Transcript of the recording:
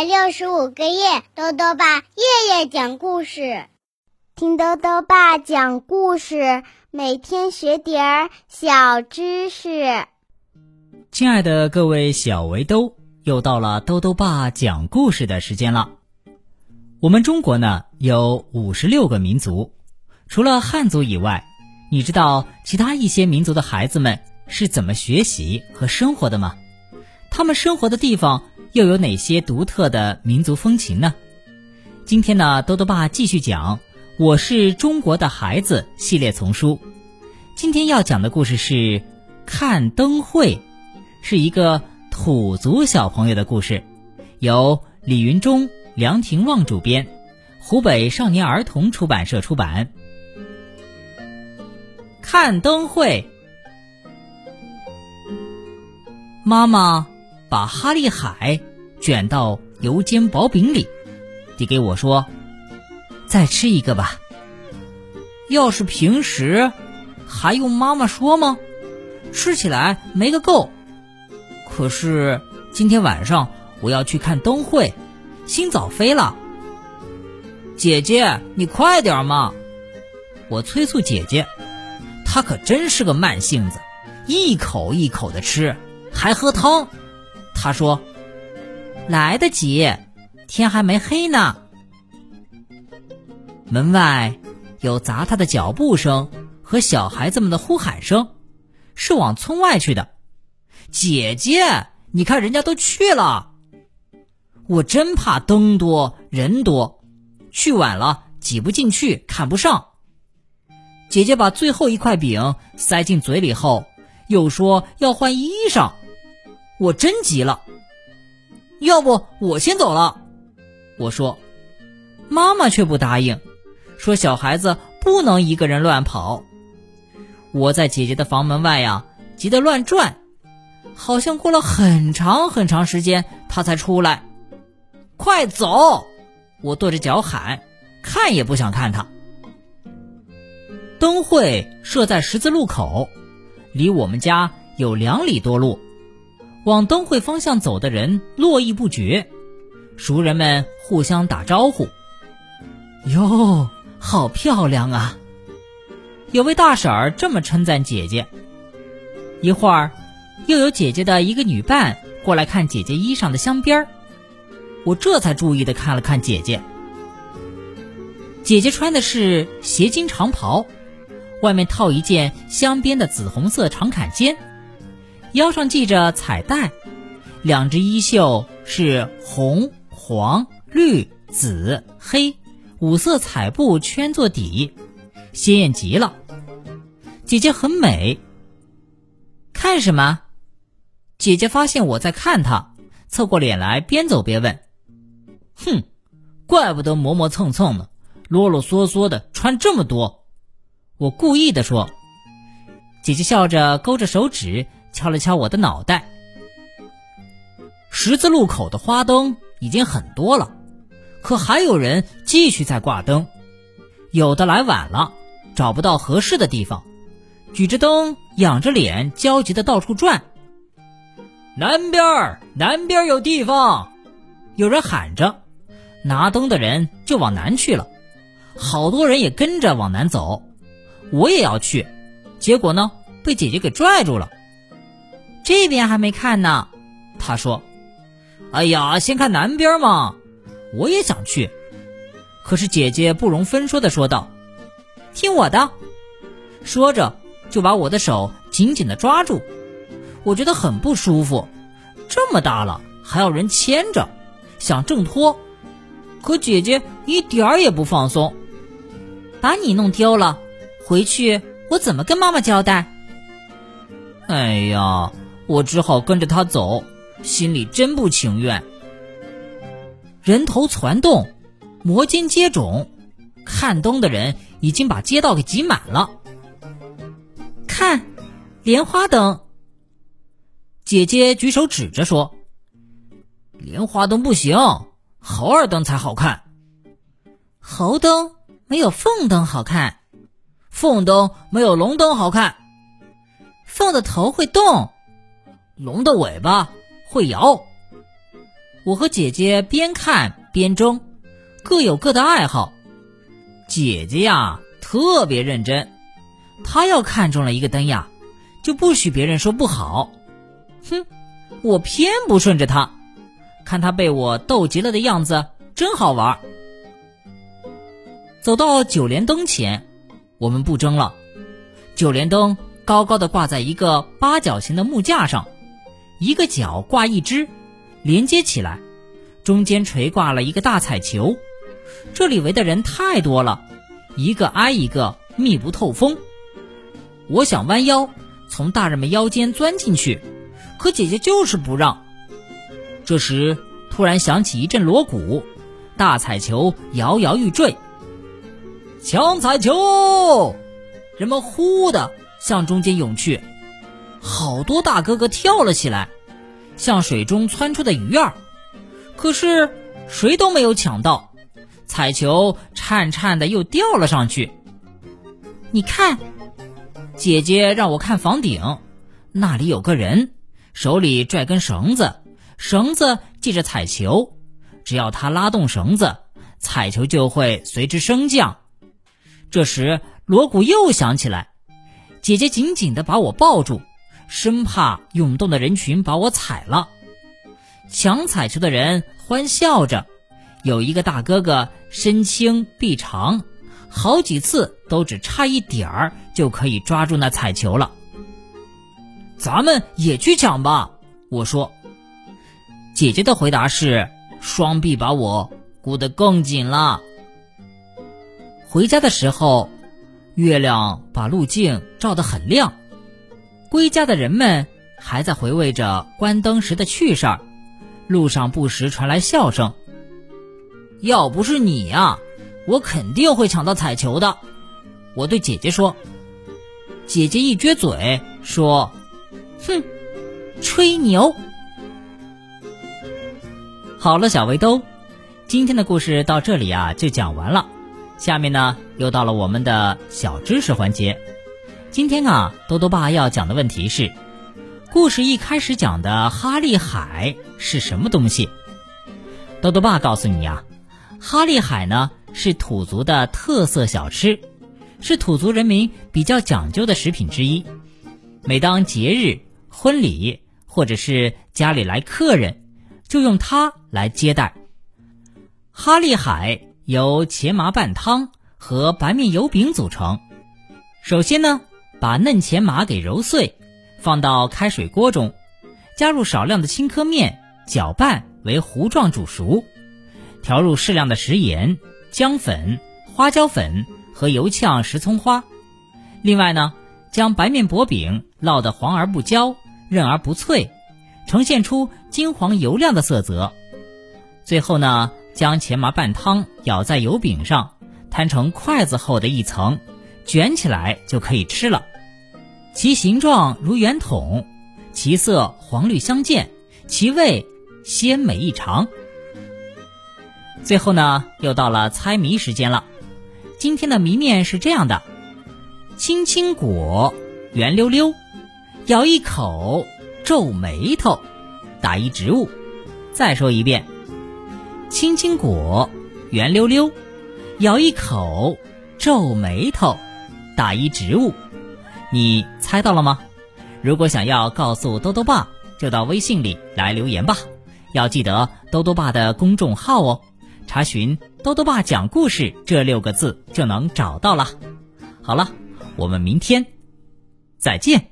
百六十五个夜，豆豆爸夜夜讲故事，听豆豆爸讲故事，每天学点儿小知识。亲爱的各位小围兜，又到了豆豆爸讲故事的时间了。我们中国呢有五十六个民族，除了汉族以外，你知道其他一些民族的孩子们是怎么学习和生活的吗？他们生活的地方。又有哪些独特的民族风情呢？今天呢，多多爸继续讲《我是中国的孩子》系列丛书。今天要讲的故事是《看灯会》，是一个土族小朋友的故事，由李云中、梁廷旺主编，湖北少年儿童出版社出版。看灯会，妈妈。把哈利海卷到油煎薄饼里，递给我说：“再吃一个吧。”要是平时，还用妈妈说吗？吃起来没个够。可是今天晚上我要去看灯会，心早飞了。姐姐，你快点嘛！我催促姐姐，她可真是个慢性子，一口一口的吃，还喝汤。他说：“来得及，天还没黑呢。”门外有砸他的脚步声和小孩子们的呼喊声，是往村外去的。姐姐，你看人家都去了。我真怕灯多人多，去晚了挤不进去，看不上。姐姐把最后一块饼塞进嘴里后，又说要换衣裳。我真急了，要不我先走了。我说，妈妈却不答应，说小孩子不能一个人乱跑。我在姐姐的房门外呀，急得乱转，好像过了很长很长时间，她才出来。快走！我跺着脚喊，看也不想看她。灯会设在十字路口，离我们家有两里多路。往灯会方向走的人络绎不绝，熟人们互相打招呼：“哟，好漂亮啊！”有位大婶儿这么称赞姐姐。一会儿，又有姐姐的一个女伴过来看姐姐衣裳的镶边儿，我这才注意的看了看姐姐。姐姐穿的是斜襟长袍，外面套一件镶边的紫红色长坎肩。腰上系着彩带，两只衣袖是红、黄、绿、紫、黑五色彩布圈做底，鲜艳极了。姐姐很美。看什么？姐姐发现我在看她，侧过脸来，边走边问：“哼，怪不得磨磨蹭蹭的，啰啰嗦嗦的穿这么多。”我故意的说。姐姐笑着勾着手指。敲了敲我的脑袋。十字路口的花灯已经很多了，可还有人继续在挂灯。有的来晚了，找不到合适的地方，举着灯，仰着脸，焦急的到处转。南边儿，南边有地方，有人喊着。拿灯的人就往南去了，好多人也跟着往南走。我也要去，结果呢，被姐姐给拽住了。这边还没看呢，他说：“哎呀，先看南边嘛。”我也想去，可是姐姐不容分说的说道：“听我的。”说着就把我的手紧紧的抓住，我觉得很不舒服。这么大了还要人牵着，想挣脱，可姐姐一点儿也不放松。把你弄丢了，回去我怎么跟妈妈交代？哎呀！我只好跟着他走，心里真不情愿。人头攒动，摩肩接踵，看灯的人已经把街道给挤满了。看，莲花灯。姐姐举手指着说：“莲花灯不行，猴儿灯才好看。猴灯没有凤灯好看，凤灯没有龙灯好看。凤的头会动。”龙的尾巴会摇，我和姐姐边看边争，各有各的爱好。姐姐呀，特别认真，她要看中了一个灯呀，就不许别人说不好。哼，我偏不顺着她，看她被我逗急了的样子，真好玩。走到九连灯前，我们不争了。九连灯高高的挂在一个八角形的木架上，一个角挂一只，连接起来，中间垂挂了一个大彩球。这里围的人太多了，一个挨一个，密不透风。我想弯腰从大人们腰间钻进去，可姐姐就是不让。这时突然响起一阵锣鼓，大彩球摇摇欲坠。抢彩球！人们呼的向中间涌去，好多大哥哥跳了起来，像水中窜出的鱼儿。可是谁都没有抢到，彩球颤颤的又掉了上去。你看，姐姐让我看房顶，那里有个人，手里拽根绳子，绳子系着彩球，只要他拉动绳子，彩球就会随之升降。这时，锣鼓又响起来，姐姐紧紧地把我抱住，生怕涌动的人群把我踩了。抢彩球的人欢笑着，有一个大哥哥身轻臂长，好几次都只差一点儿就可以抓住那彩球了。咱们也去抢吧，我说。姐姐的回答是，双臂把我箍得更紧了。回家的时候，月亮把路径照得很亮。归家的人们还在回味着关灯时的趣事儿，路上不时传来笑声。要不是你呀，我肯定会抢到彩球的。我对姐姐说。姐姐一撅嘴说：“哼，吹牛。”好了，小围兜，今天的故事到这里啊就讲完了。下面呢，又到了我们的小知识环节。今天啊，多多爸要讲的问题是：故事一开始讲的哈利海是什么东西？多多爸告诉你啊，哈利海呢是土族的特色小吃，是土族人民比较讲究的食品之一。每当节日、婚礼或者是家里来客人，就用它来接待。哈利海。由茄麻拌汤和白面油饼组成。首先呢，把嫩茄麻给揉碎，放到开水锅中，加入少量的青稞面，搅拌为糊状煮熟，调入适量的食盐、姜粉、花椒粉和油呛石葱花。另外呢，将白面薄饼烙得黄而不焦，韧而不脆，呈现出金黄油亮的色泽。最后呢。将茄麻拌汤舀在油饼上，摊成筷子厚的一层，卷起来就可以吃了。其形状如圆筒，其色黄绿相间，其味鲜美异常。最后呢，又到了猜谜时间了。今天的谜面是这样的：青青果，圆溜溜，咬一口皱眉头，打一植物。再说一遍。青青果，圆溜溜，咬一口，皱眉头，大一植物，你猜到了吗？如果想要告诉兜兜爸，就到微信里来留言吧。要记得兜兜爸的公众号哦，查询“兜兜爸讲故事”这六个字就能找到了。好了，我们明天再见。